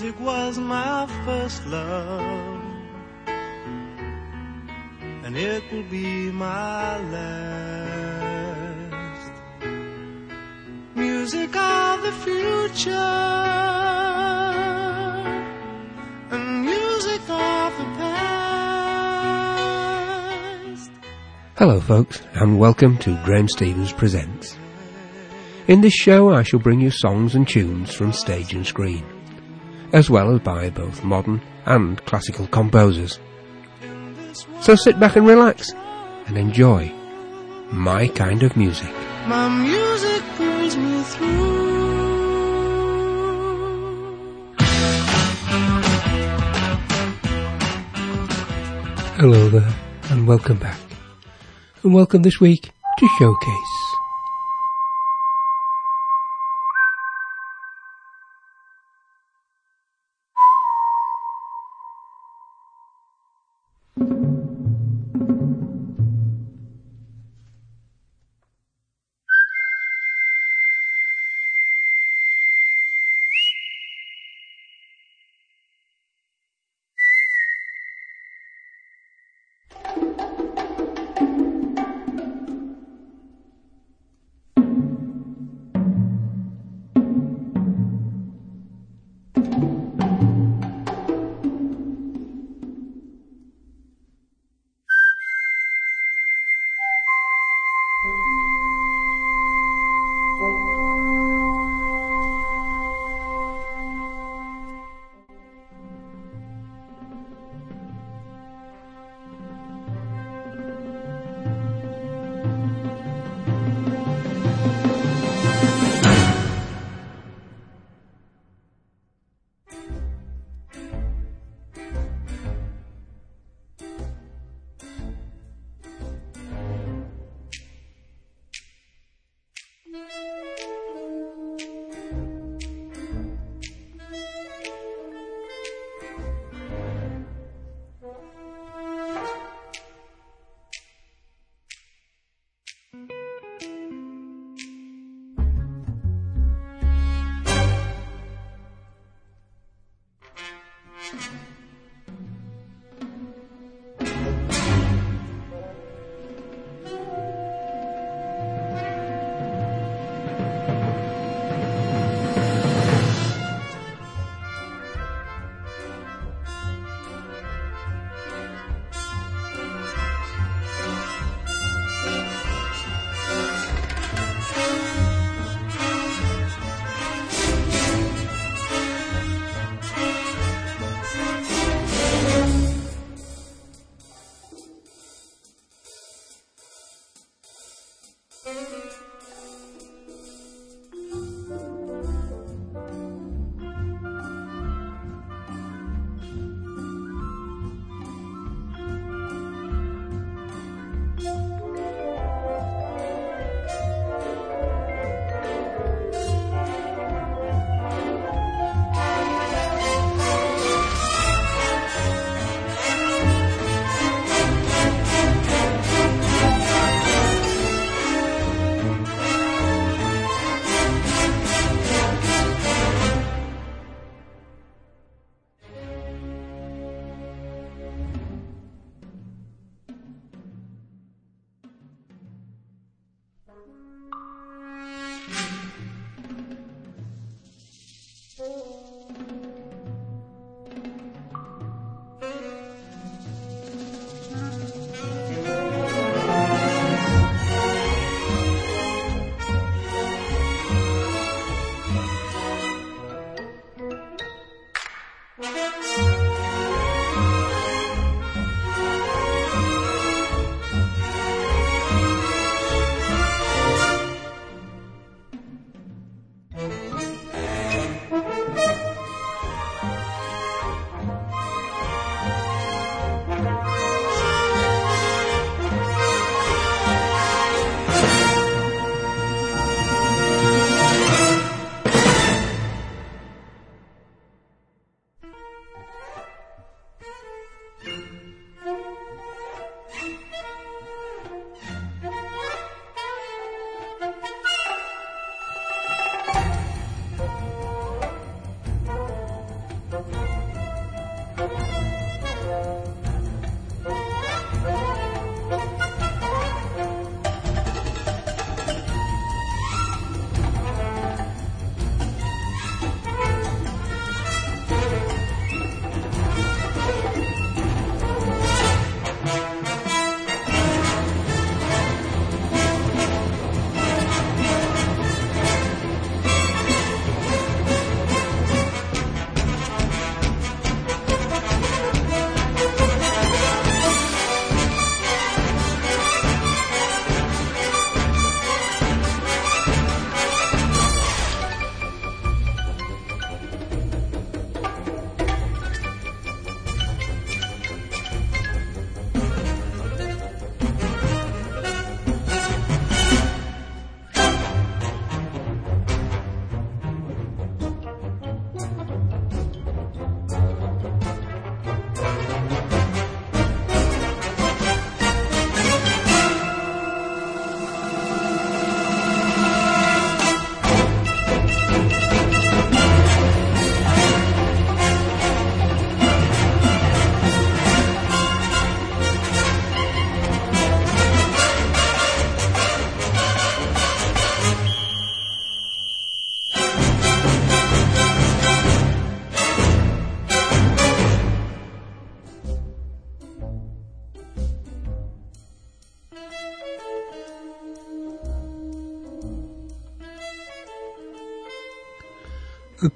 Music was my first love, and it will be my last. Music of the future, and music of the past. Hello, folks, and welcome to Graham Stevens Presents. In this show, I shall bring you songs and tunes from stage and screen, as well as by both modern and classical composers. So sit back and relax and enjoy my kind of music. My music pulls me through. Hello there, and welcome back. And welcome this week to Showcase.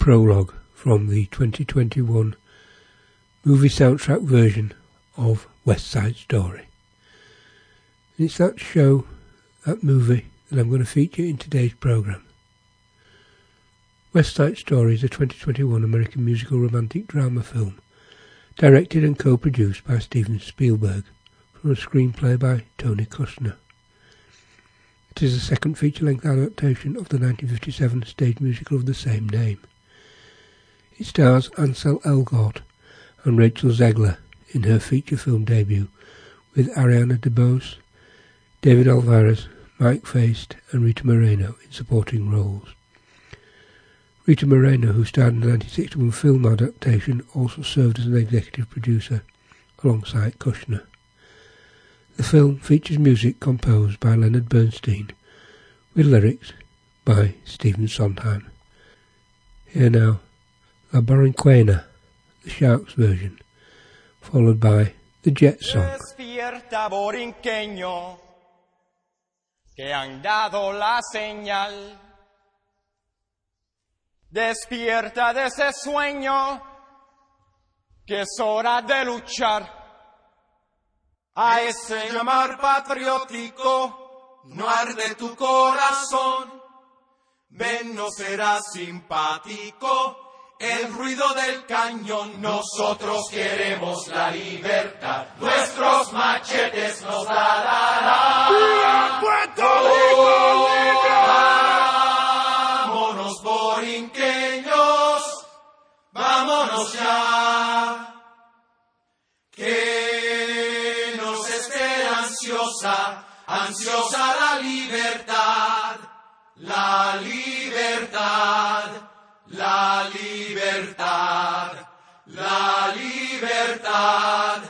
Prologue from the 2021 movie soundtrack version of West Side Story. And it's that show, that movie, that I'm going to feature in today's programme. West Side Story is a 2021 American musical romantic drama film, directed and co-produced by Steven Spielberg, from a screenplay by Tony Kushner. It is a second feature-length adaptation of the 1957 stage musical of the same name. It stars Ansel Elgort and Rachel Zegler in her feature film debut with Ariana DeBose, David Alvarez, Mike Faist and Rita Moreno in supporting roles. Rita Moreno, who starred in the 1961 film adaptation, also served as an executive producer alongside Kushner. The film features music composed by Leonard Bernstein with lyrics by Stephen Sondheim. Here now La Borinquena, the Sharks version, followed by the Jet song. Que han dado la señal. Despierta de ese sueño, que es hora de luchar. A ese llamar patriótico, no arde tu corazón. Ven, no será simpático el ruido del cañón. Nosotros queremos la libertad. Nuestros machetes nos la darán. Vámonos, borinqueños. Vámonos ya. Que nos espera ansiosa, ansiosa la libertad. La libertad. La libertad, la libertad,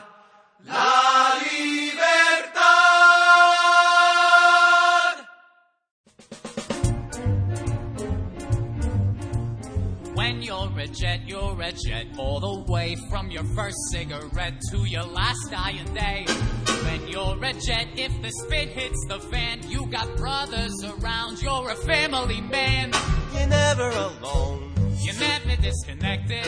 la libertad. When you're a jet, you're a jet all the way from your first cigarette to your last dying day. When you're a jet, if the spit hits the fan, you got brothers around, you're a family man. You're never alone. You're never disconnected,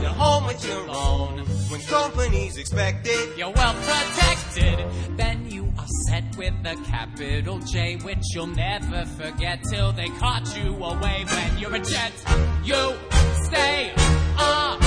You're home with your own. When company's expected, you're well protected. Then you are set with a capital J, which you'll never forget till they caught you away. When you're a jet, you stay jet.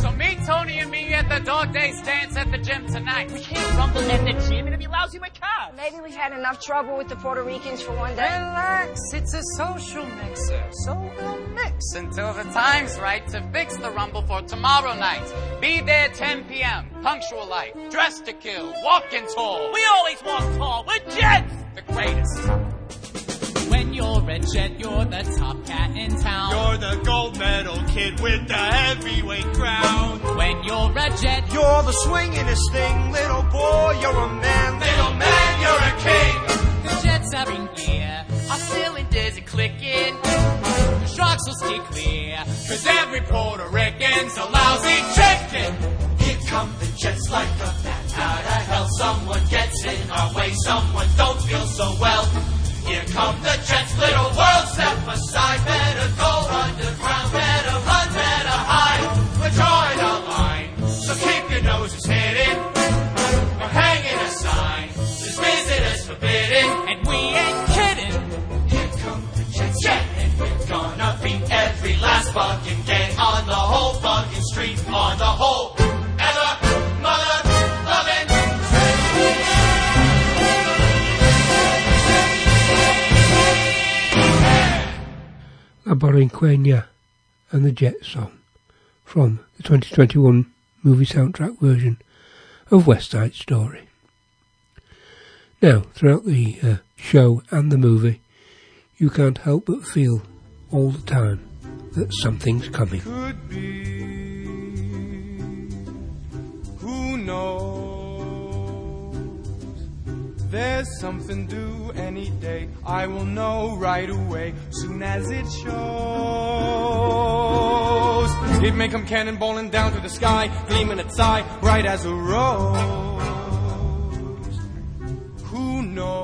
So meet Tony and me at the Dog dance at the gym tonight. We can't rumble at the gym, it'll be lousy with cars. Maybe we've had enough trouble with the Puerto Ricans for one day. Relax, it's a social mixer, so we'll mix until the time's right to fix the rumble for tomorrow night. Be there 10 p.m., punctual like, dressed to kill, walking tall. We always walk tall, we're jets, the greatest. When you're jet, you're the top cat in town. you're the gold medal kid with the heavyweight crown. when you're jet, You're the swingingest thing, little boy. You're a man, little man. You're a king. the jets are in gear. Our cylinders are clicking. The sharks will stay clear. Cause every Puerto Rican's a lousy chicken. Here come the jets like a bat out of hell. Someone gets in our way, someone don't feel so well. Here come the jets, little world, step aside. Better go underground, better run, better hide. We're drawing a line, so keep your noses hidden. We're hanging a sign, this visitors forbidden. And we ain't kidding. Here come the jets, jet, and we're gonna beat every last fucking gang on the whole fucking street, on the whole La Borinquena and the Jet song from the 2021 movie soundtrack version of West Side Story. Now, throughout the uh, show and the movie, you can't help but feel all the time that something's coming. could be. Who knows? There's something due any day. I will know right away, soon as it shows. It may come cannonballing down through the sky, gleaming its eye, bright as a rose. Who knows?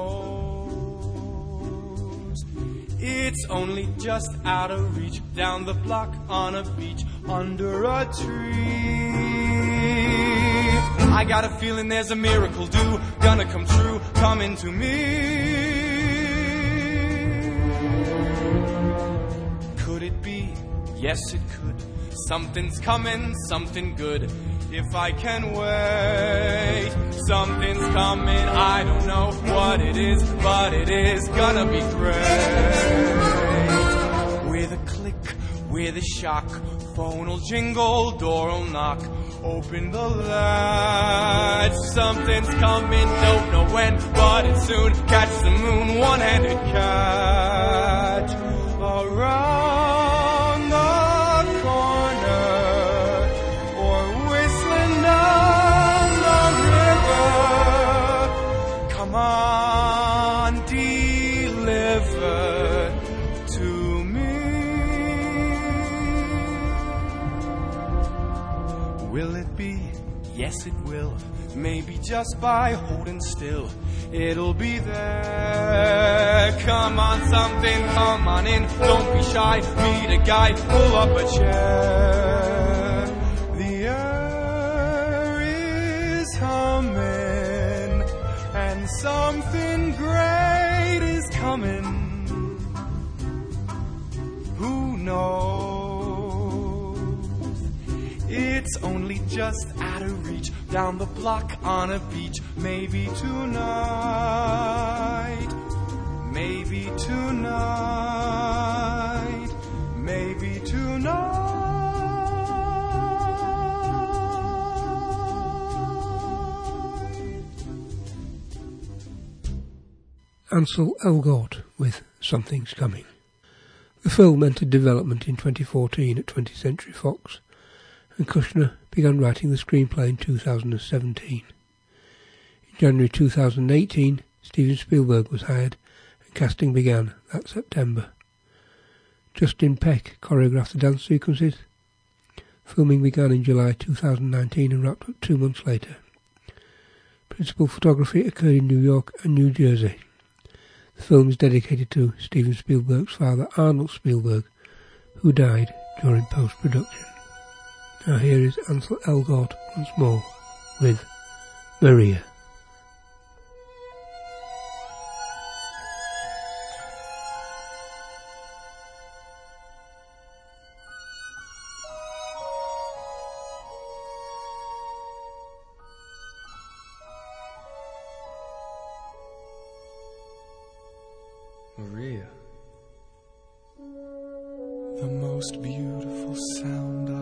It's only just out of reach, down the block on a beach, under a tree. I got a feeling there's a miracle due, gonna come true, coming to me. Could it be? Yes, it could. Something's coming, something good. If I can wait, something's coming. I don't know what it is, but it is gonna be great. With a click, with a shock, phone will jingle, door will knock. Open the latch, something's coming, don't know when, but it's soon. Catch the moon, one-handed catch. Around the corner, or whistling down the river. Come on, Will it be? Yes, it will. Maybe just by holding still, it'll be there. Come on, something, come on in. Don't be shy, meet a guy, pull up a chair. The air is humming, and something great is coming. Who knows? It's only just out of reach, down the block on a beach. Maybe tonight, maybe tonight, maybe tonight. Ansel Elgort with Something's Coming. The film entered development in 2014 at 20th Century Fox, and Kushner began writing the screenplay in 2017. In January 2018, Steven Spielberg was hired, and casting began that September. Justin Peck choreographed the dance sequences. Filming began in July 2019 and wrapped up two months later. Principal photography occurred in New York and New Jersey. The film is dedicated to Steven Spielberg's father, Arnold Spielberg, who died during post-production. Now here is Ansel Elgort once more with Maria. Maria. The most beautiful sound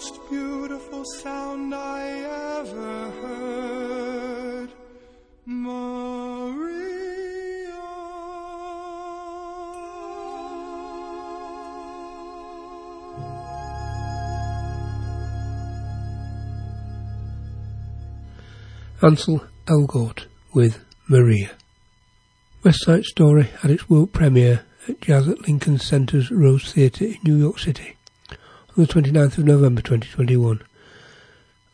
most beautiful sound I ever heard, Maria. Ansel Elgort with Maria. West Side Story had its world premiere at Jazz at Lincoln Center's Rose Theatre in New York City on the 29th of November 2021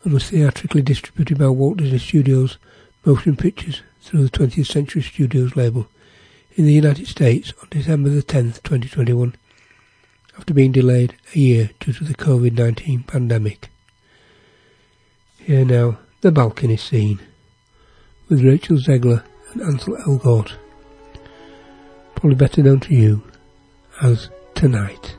and was theatrically distributed by Walt Disney Studios Motion Pictures through the 20th Century Studios label in the United States on December the 10th, 2021 after being delayed a year due to the COVID-19 pandemic. Here now, the balcony scene with Rachel Zegler and Ansel Elgort, probably better known to you as Tonight.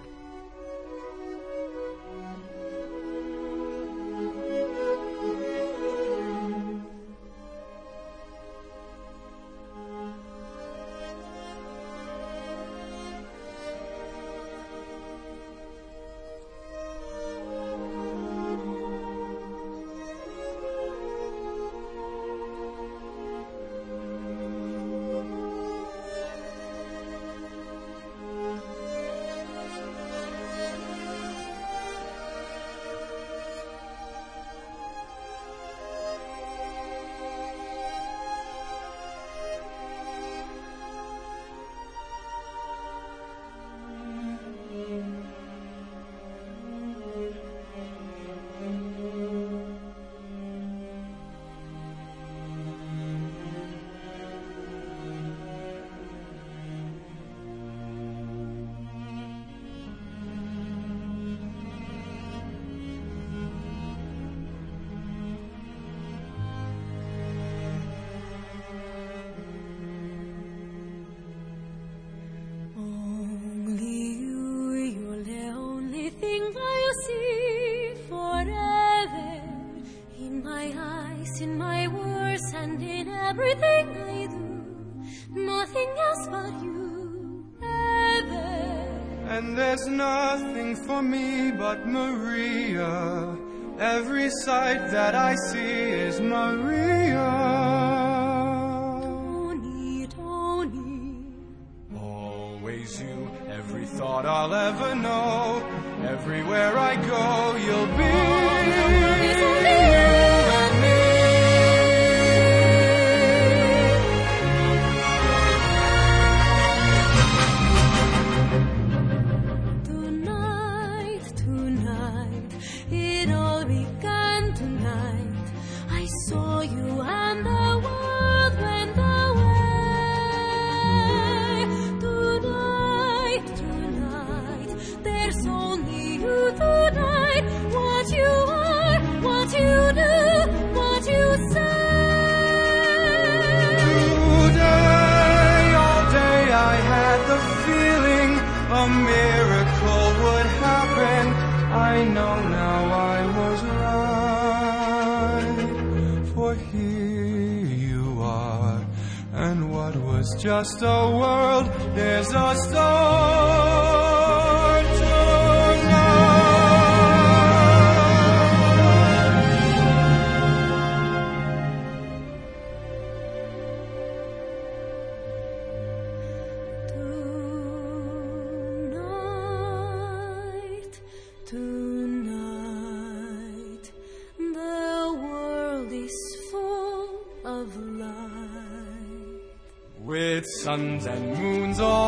Just a world, there's a star and moons all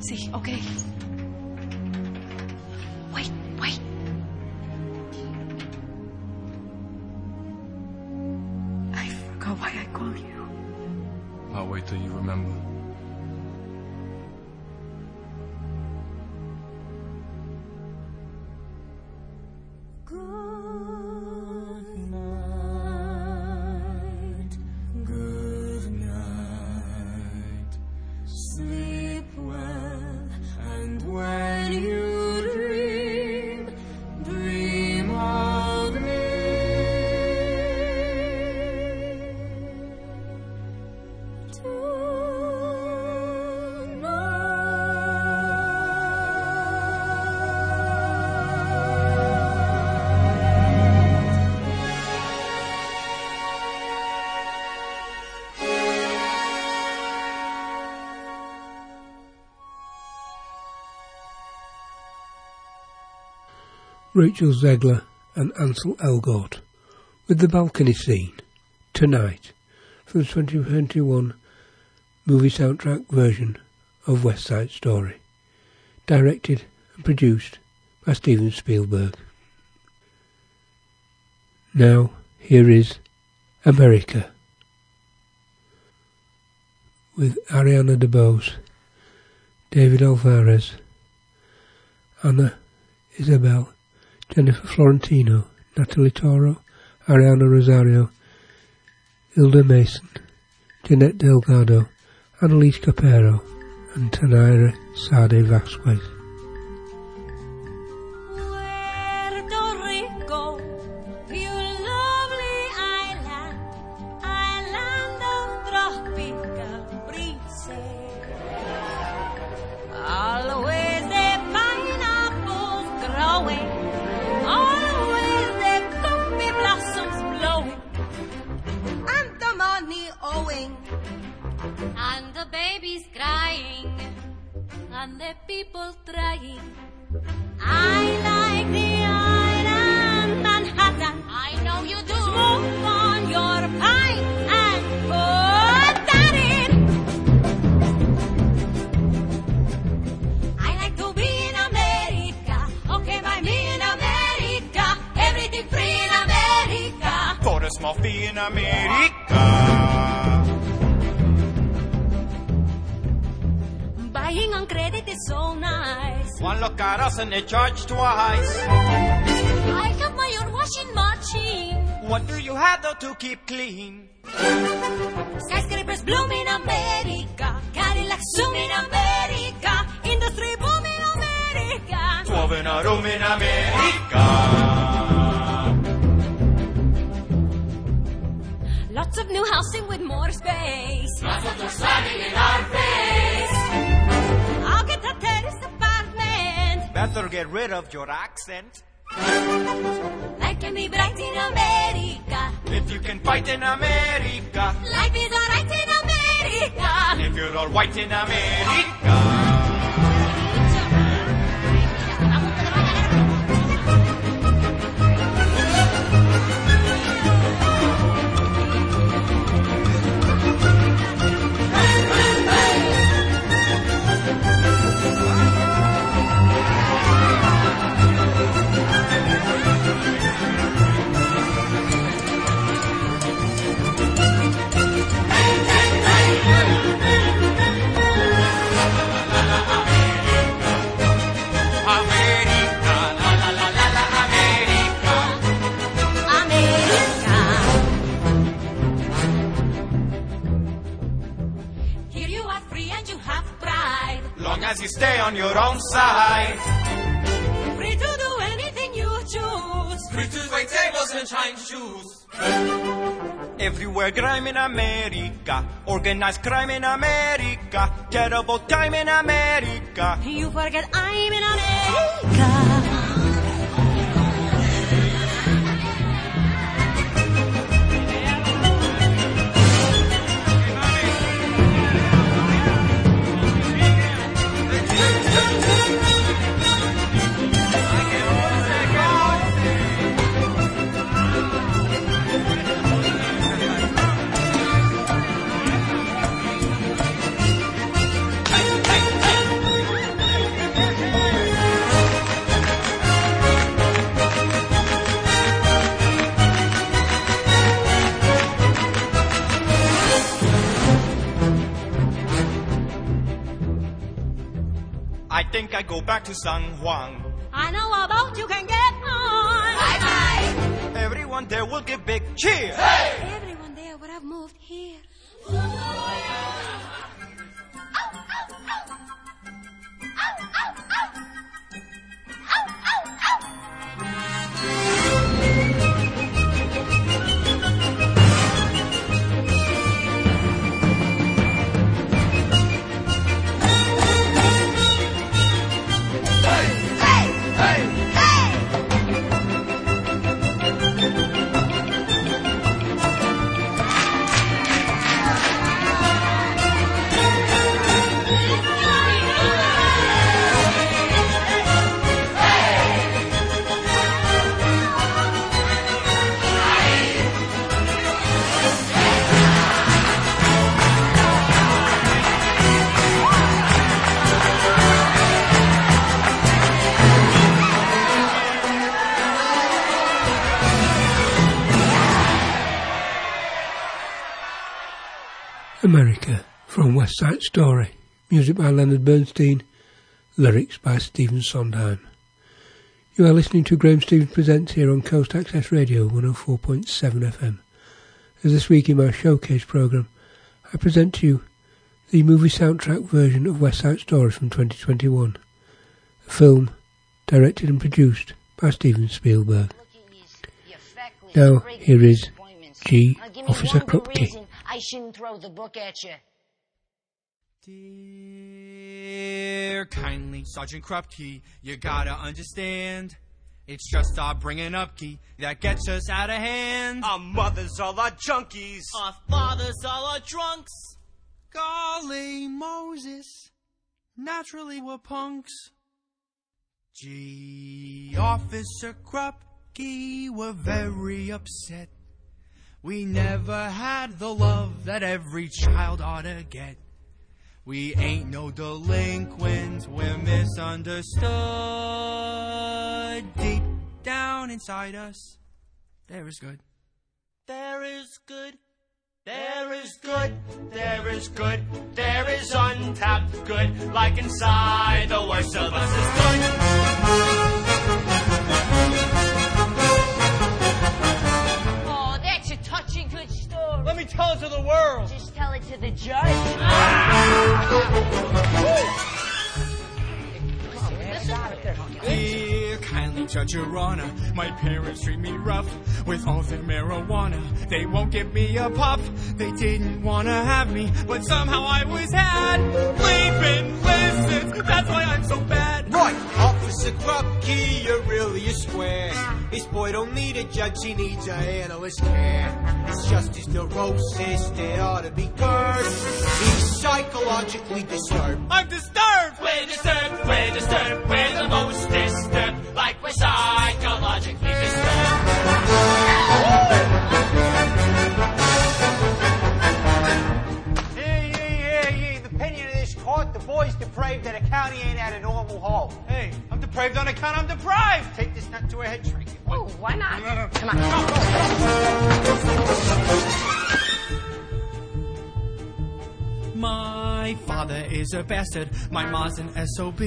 sich, okay? Rachel Zegler and Ansel Elgort with the balcony scene tonight from the 2021 movie soundtrack version of West Side Story, directed and produced by Steven Spielberg. Now, here is America with Ariana DeBose, David Alvarez, Ana Isabelle, Jennifer Florentino, Natalie Toro, Ariana Rosario, Hilda Mason, Jeanette Delgado, Annelise Cepero, and Tanairi Sade Vazquez. Keep clean? Skyscrapers bloom in America. Cadillacs zoom in America. Industry boom in America. Twelve in a room in America. Lots of new housing with more space. Lots of them slamming in our face. I'll get a terrace apartment. Better get rid of your accent. White in America. Organized crime in America. Terrible time in America. You forget I'm in America. Go back to San Juan. I know a boat you can get on. Bye bye. Everyone there will give big cheer. Everyone West Side Story. Music by Leonard Bernstein. Lyrics by Stephen Sondheim. You are listening to Graham Stevens Presents here on Coast Access Radio 104.7 FM. As this week in my showcase programme, I present to you the movie soundtrack version of West Side Story from 2021, a film directed and produced by Steven Spielberg. Now, here is G. Now, give me Officer Krupke. I shouldn't throw the book at you. Dear kindly Sergeant Krupke, you gotta understand. It's just our bringing up key that gets us out of hand. Our mothers all our junkies. Our fathers all our drunks. Golly Moses, naturally we're punks. Gee, Officer Krupke, we're very upset. We never had the love that every child ought to get. We ain't no delinquents, we're misunderstood. Deep down inside us, there is good. There is good. There is good. There is good. There is untapped good. Like inside the worst of us is good. Tell it to the world. Just tell it to the judge. Dear kindly Judge Your Honor, my parents treat me rough with all their marijuana. They won't give me a puff. They didn't wanna have me, but somehow I was had. Leaping listens, that's why I'm so bad. Right, Officer Krupke, you're really a square. Ah. This boy don't need a judge, he needs a analyst care. It's just his neurosis that ought to be cursed. He's psychologically disturbed. I'm disturbed. We're disturbed. We're disturbed. We're the most disturbed. Like we're psychologically disturbed. Hey, hey, hey, hey, the opinion of this court, the boy's depraved and a county ain't at a normal home. Hey, I'm depraved on account I'm deprived. Take this nut to a head shrink. Oh, why not? Come on. My father is a bastard. My ma's an SOB.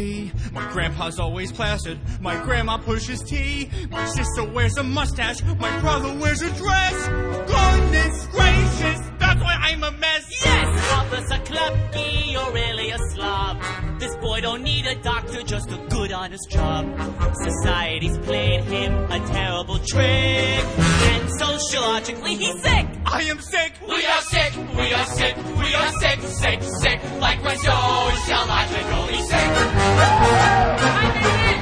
My grandpa's always plastered. My grandma pushes tea. My sister wears a mustache. My brother wears a dress. Goodness gracious, that's why I'm a mess. Yes, Officer Krupke, you're really a slob. This boy don't need a doctor, just a good honest job. Society's played him a terrible trick. And sociologically he's sick. I am sick. We are sick, we are sick, we are sick, sick, sick. Like we're sociologically sick. I'm sick!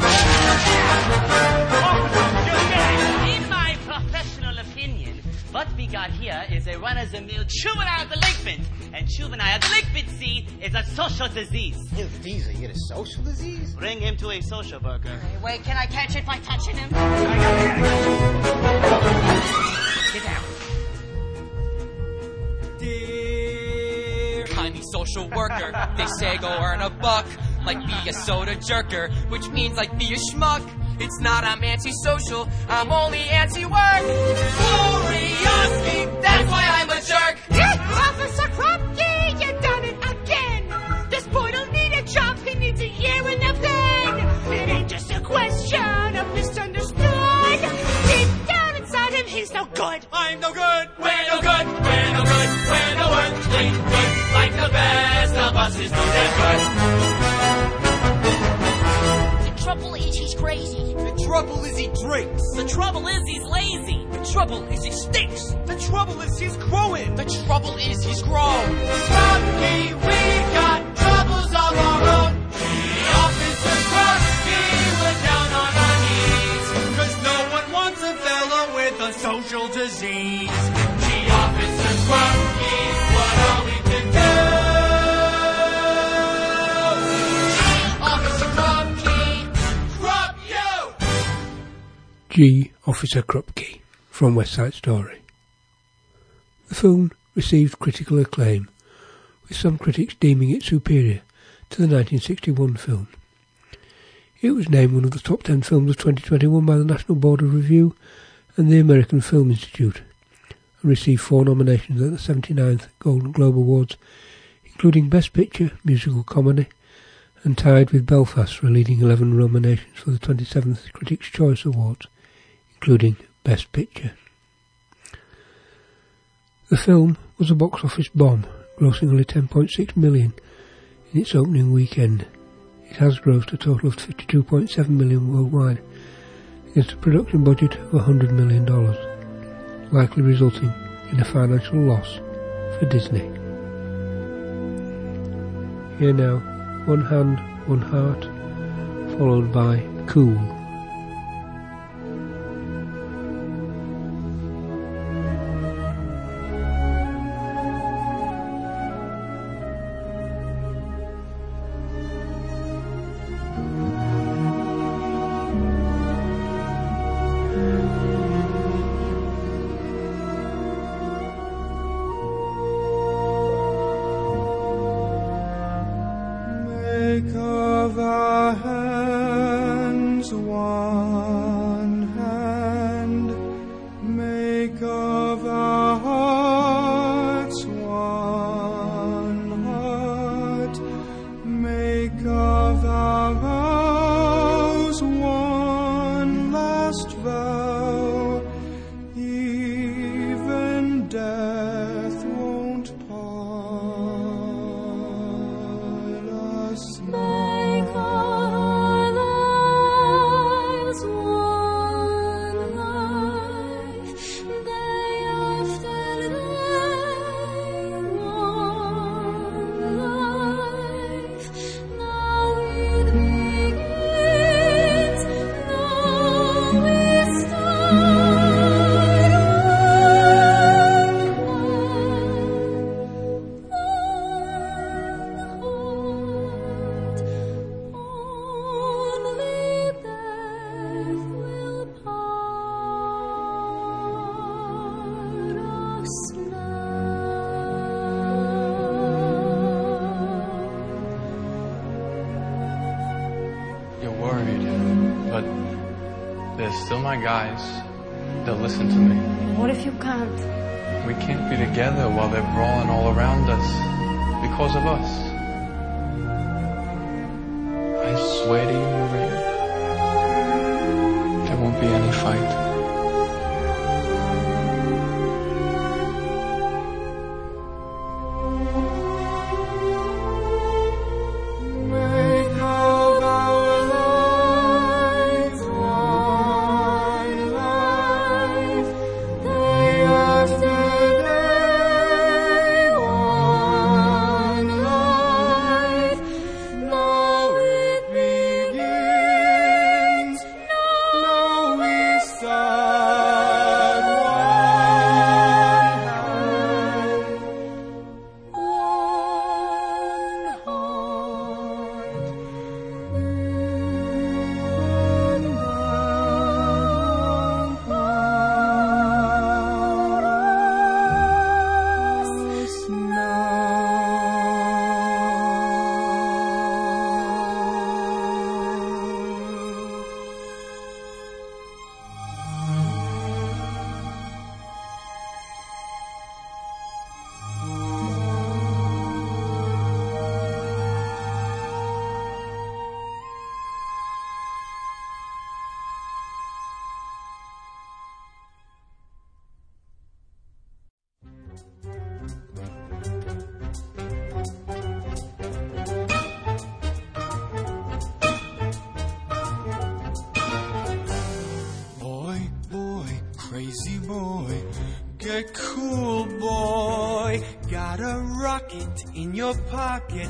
In my professional opinion, what we got here is a run-of-the-mill juvenile delinquent. And juvenile delinquency is a social disease. These are you get a social disease? Bring him to a social worker. Wait, can I catch it by touching him? social worker. They say go earn a buck, like be a soda jerker, which means like be a schmuck. It's not I'm antisocial, I'm only anti-work. Curiosity, that's why I'm a jerk. Officer Krupke, you done it again. This boy'll need a job, he needs a year in the van. It ain't just a question of misunderstood. Deep down inside him, he's no good. I'm no good, we're no good, we're no good we're no earthly good. Like the best of us is no damn good. The trouble is he's crazy. The trouble is he drinks. The trouble is he's lazy. The trouble is he stinks. The trouble is he's growing. The trouble is he's grown. Rocky, we got troubles of our own. The officer Krusty, we're down on our knees. Cause no one wants a fella with a social disease. G. Officer Krupke from West Side Story. The film received critical acclaim, with some critics deeming it superior to the 1961 film. It was named one of the top 10 films of 2021 by the National Board of Review and the American Film Institute, and received four nominations at the 79th Golden Globe Awards, including Best Picture, Musical Comedy, and tied with Belfast for leading 11 nominations for the 27th Critics' Choice Awards, including Best Picture. The film was a box office bomb, grossing only 10.6 million in its opening weekend. It has grossed a total of 52.7 million worldwide, against a production budget of 100 million dollars, likely resulting in a financial loss for Disney. Here now, One Hand, One Heart, followed by Cool. They're pocket.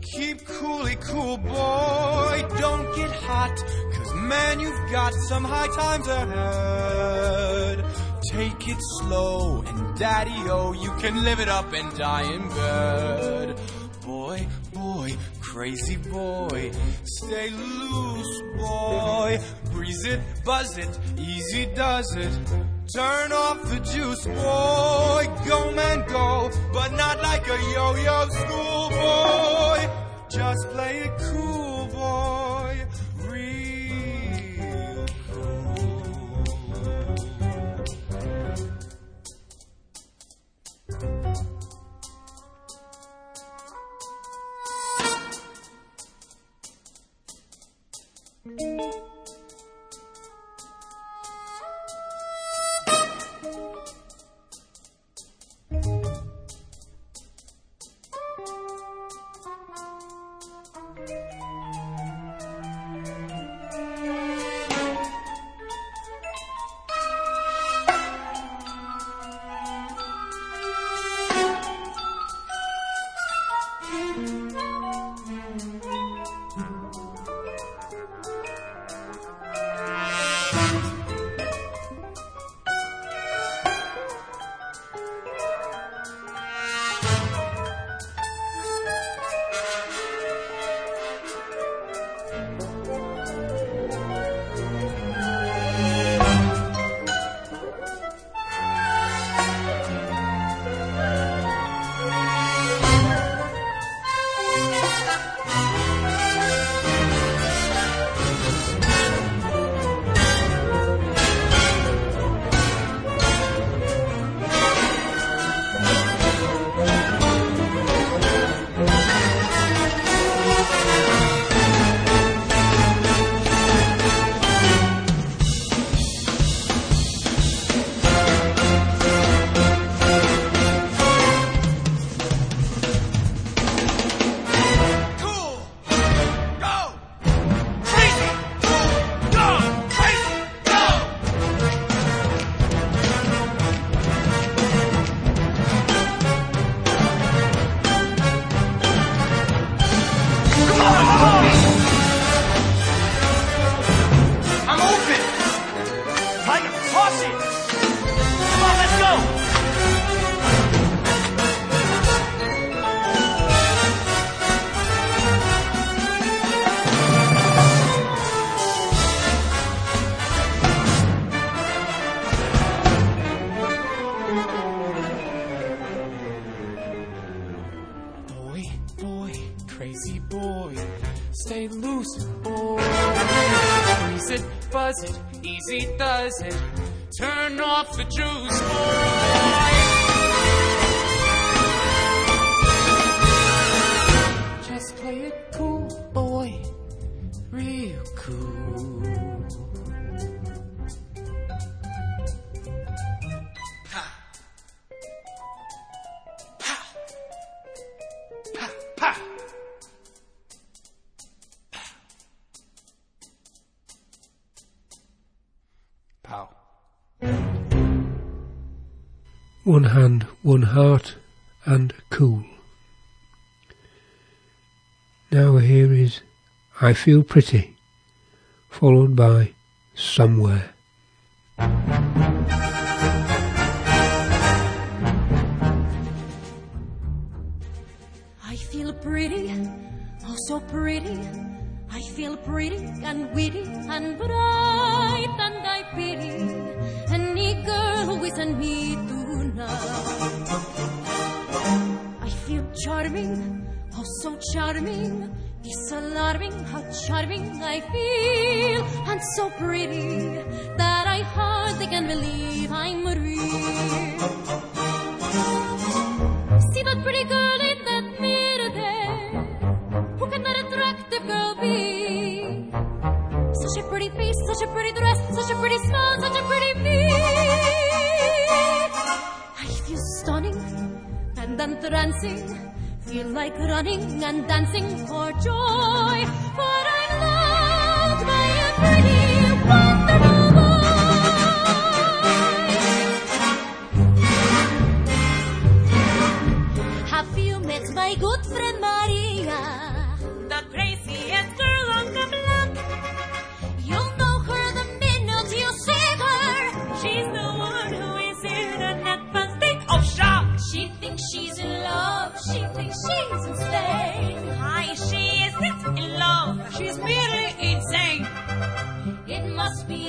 Keep coolly eh, cool, boy. Don't get hot, cause man, you've got some high times ahead. Take it slow, and daddy, oh, you can live it up and die in bed. Boy, boy, crazy boy, stay loose, boy. Breeze it, buzz it, easy does it. Turn off the juice, boy. Go, man, go, but not like a yo-yo schoolboy. Just play it cool, does it. Turn off the juice, One hand, one heart, and cool. Now here is I Feel Pretty, followed by Somewhere. I feel pretty, oh so pretty. I feel pretty and witty and bright, and I pity any girl isn't me tonight. I feel charming, oh so charming. It's alarming how charming I feel, and so pretty that I hardly can believe I'm real. See that pretty girl in that mirror there? Who can that attractive girl be? pretty face, such a pretty dress, such a pretty smile, such a pretty me. I feel stunning and entrancing, feel like running and dancing for joy. But I'm loved by a pretty, wonderful boy. Have you met my good friend?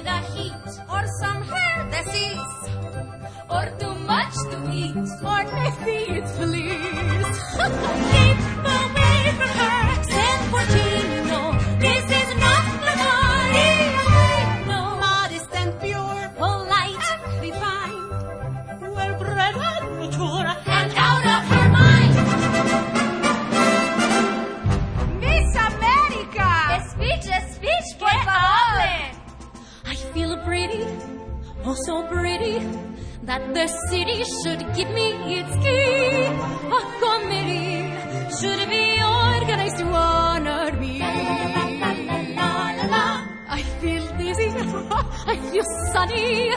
Or some hair disease, or too much to eat, or maybe it's fleas. That the city should give me its key. A committee should be organized to honor me. I feel dizzy, I feel sunny,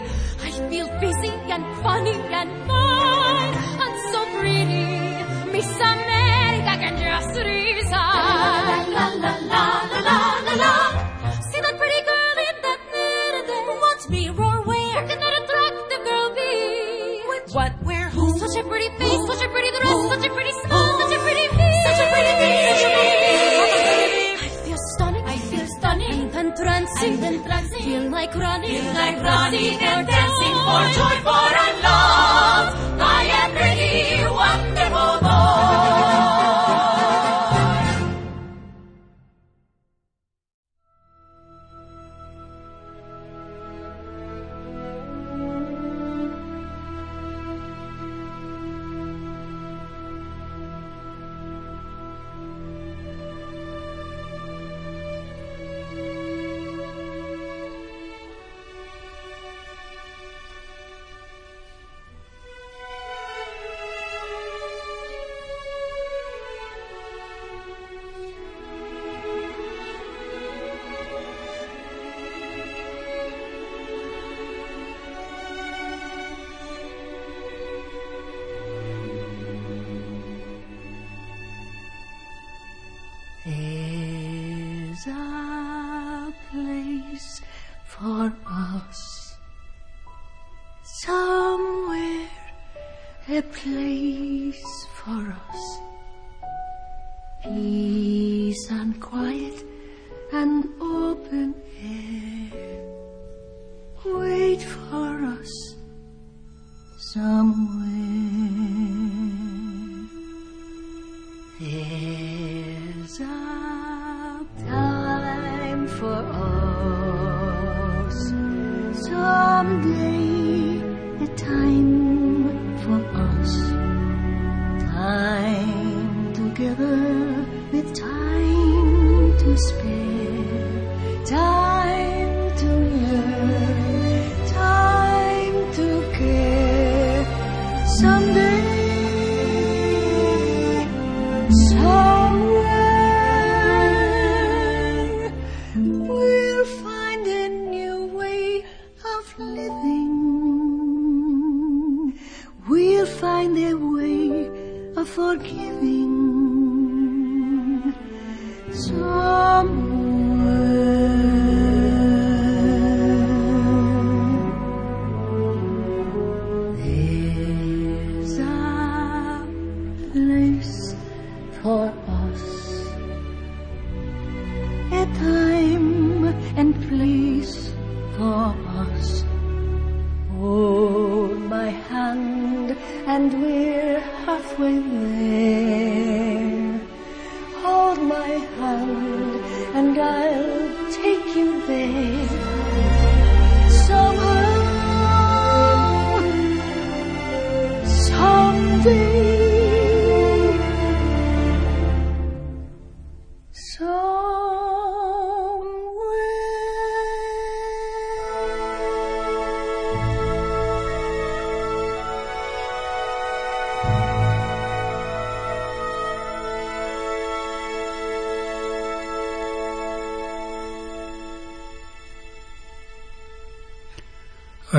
I feel busy and funny and fun, and so pretty. Miss America can just resign. Running, and dancing for joy, for our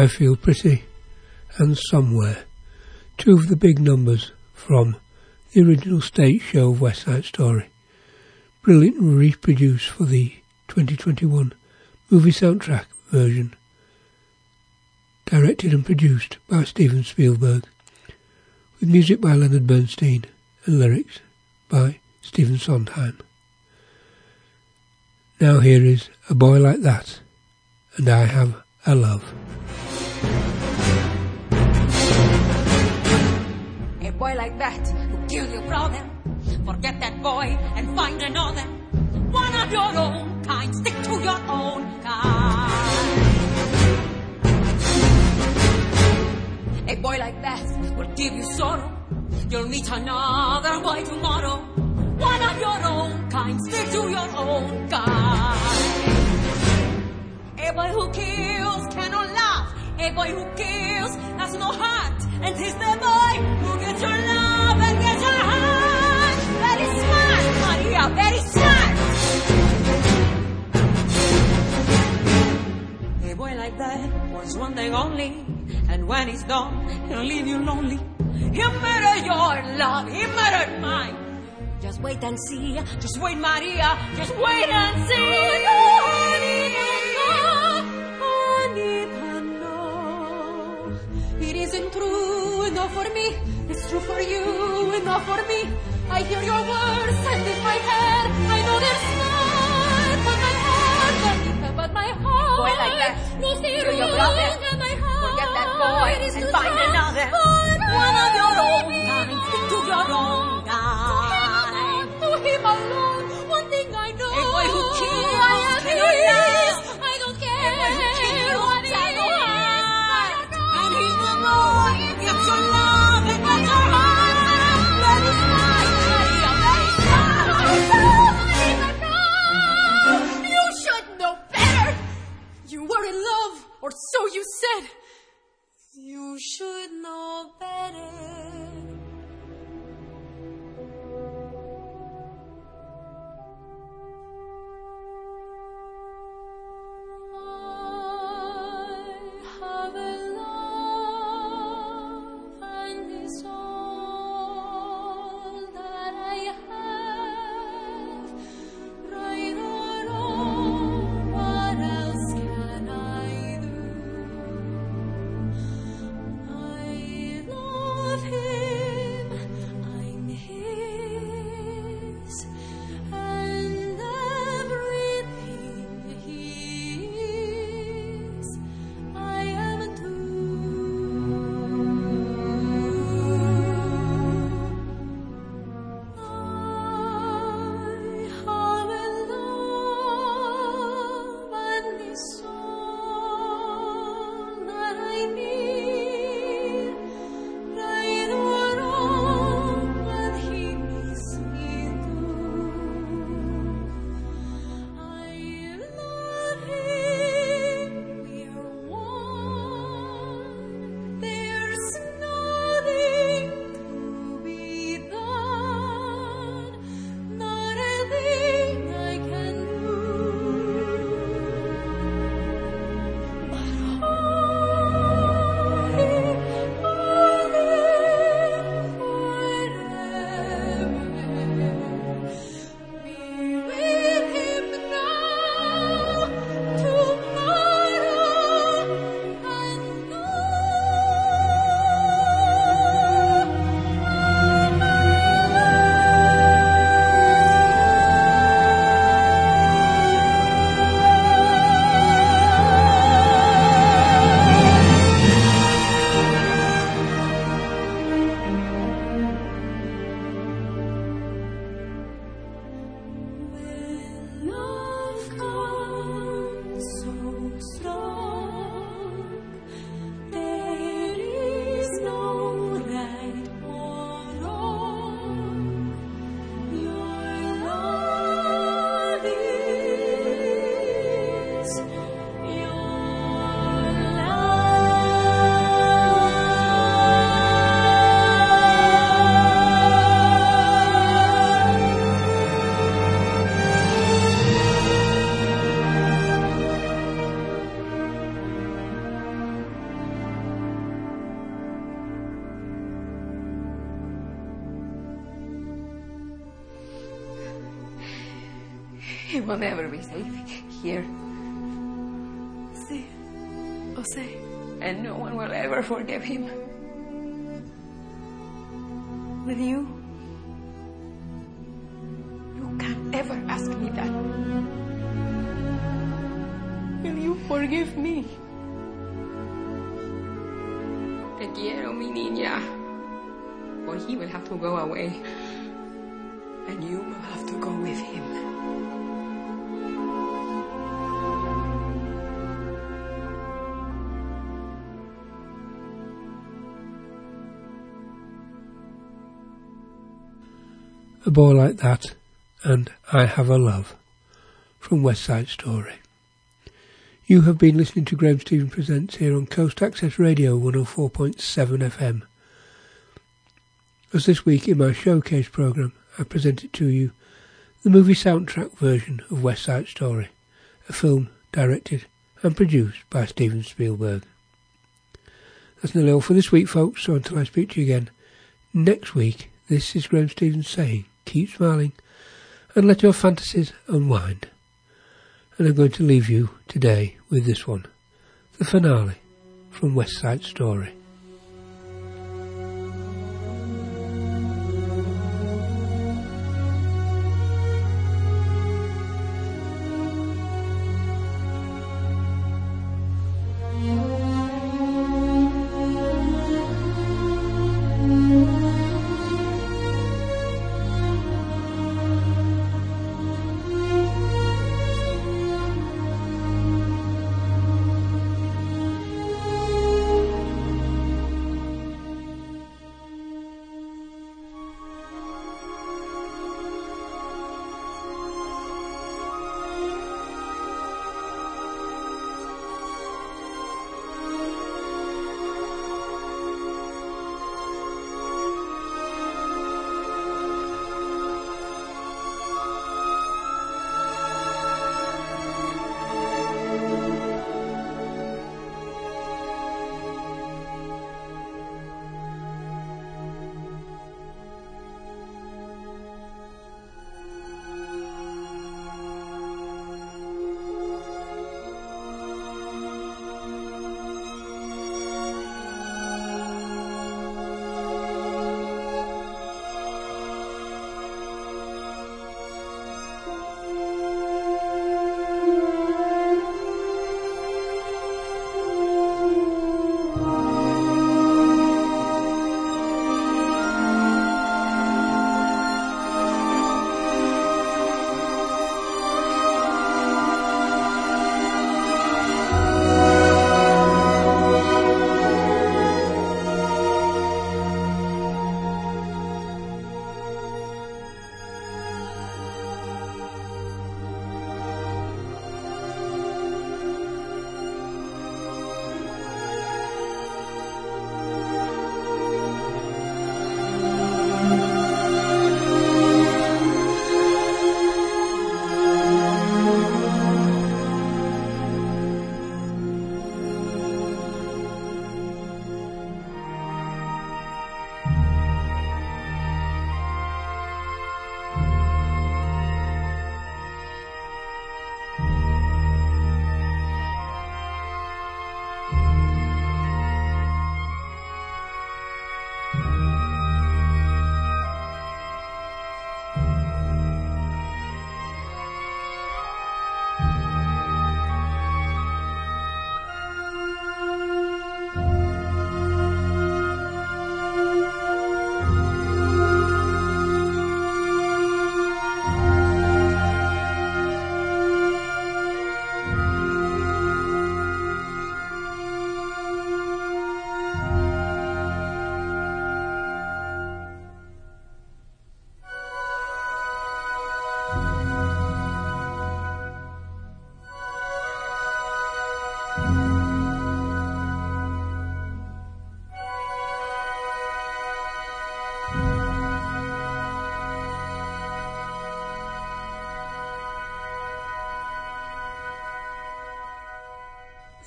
I Feel Pretty and Somewhere, two of the big numbers from the original stage show of West Side Story, brilliantly reproduced for the 2021 movie soundtrack version, directed and produced by Steven Spielberg, with music by Leonard Bernstein and lyrics by Stephen Sondheim. Now here is A Boy Like That, and I Have a love. A boy like that will kill your brother. Forget that boy and find another. One of your own kind. Stick to your own kind. A boy like that will give you sorrow. You'll meet another boy tomorrow. One of your own kind. Stick to your own kind. A boy who kills cannot laugh. A boy who kills has no heart. And he's the boy who gets your love and gets your heart. Very smart, Maria, very smart. A boy like that wants one thing only. And when he's gone, he'll leave you lonely. He'll murder your love, he murdered mine. Just wait and see. Just wait, Maria. Just wait and see. It isn't true enough for me. It's true for you enough for me. I hear your words and in my head I know they're smart, but my heart, but, but my heart. Boy like that, no see kill your brother. my heart. Forget that boy is and find another. One of your own kind. Stick to your own kind. To him alone, one thing I know. A boy who kills I am his. I don't care. boy who kills what he has or so you said. You should know better. Boy Like That and I Have a Love from West Side Story. You have been listening to Graham Stephen Presents here on Coast Access Radio 104.7 FM. As this week in my showcase programme, I presented to you the movie soundtrack version of West Side Story, a film directed and produced by Steven Spielberg. That's nearly all for this week, folks, so until I speak to you again next week, this is Graham Stevens saying, keep smiling and let your fantasies unwind. And I'm going to leave you today with this one, the finale from West Side Story.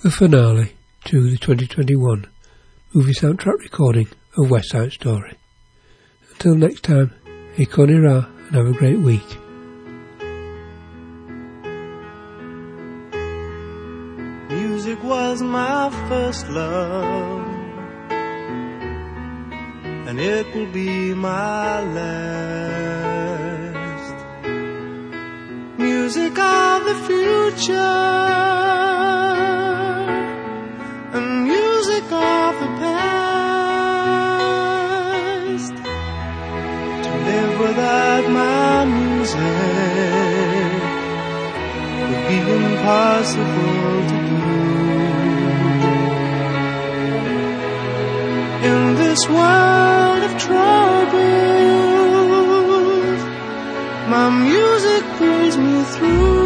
The finale to the 2021 movie soundtrack recording of West Side Story. Until next time, Hikoni Ra and have a great week. Music was my first love, and it will be my last. Music of the future that my music would be impossible to do. In this world of troubles. my music brings me through.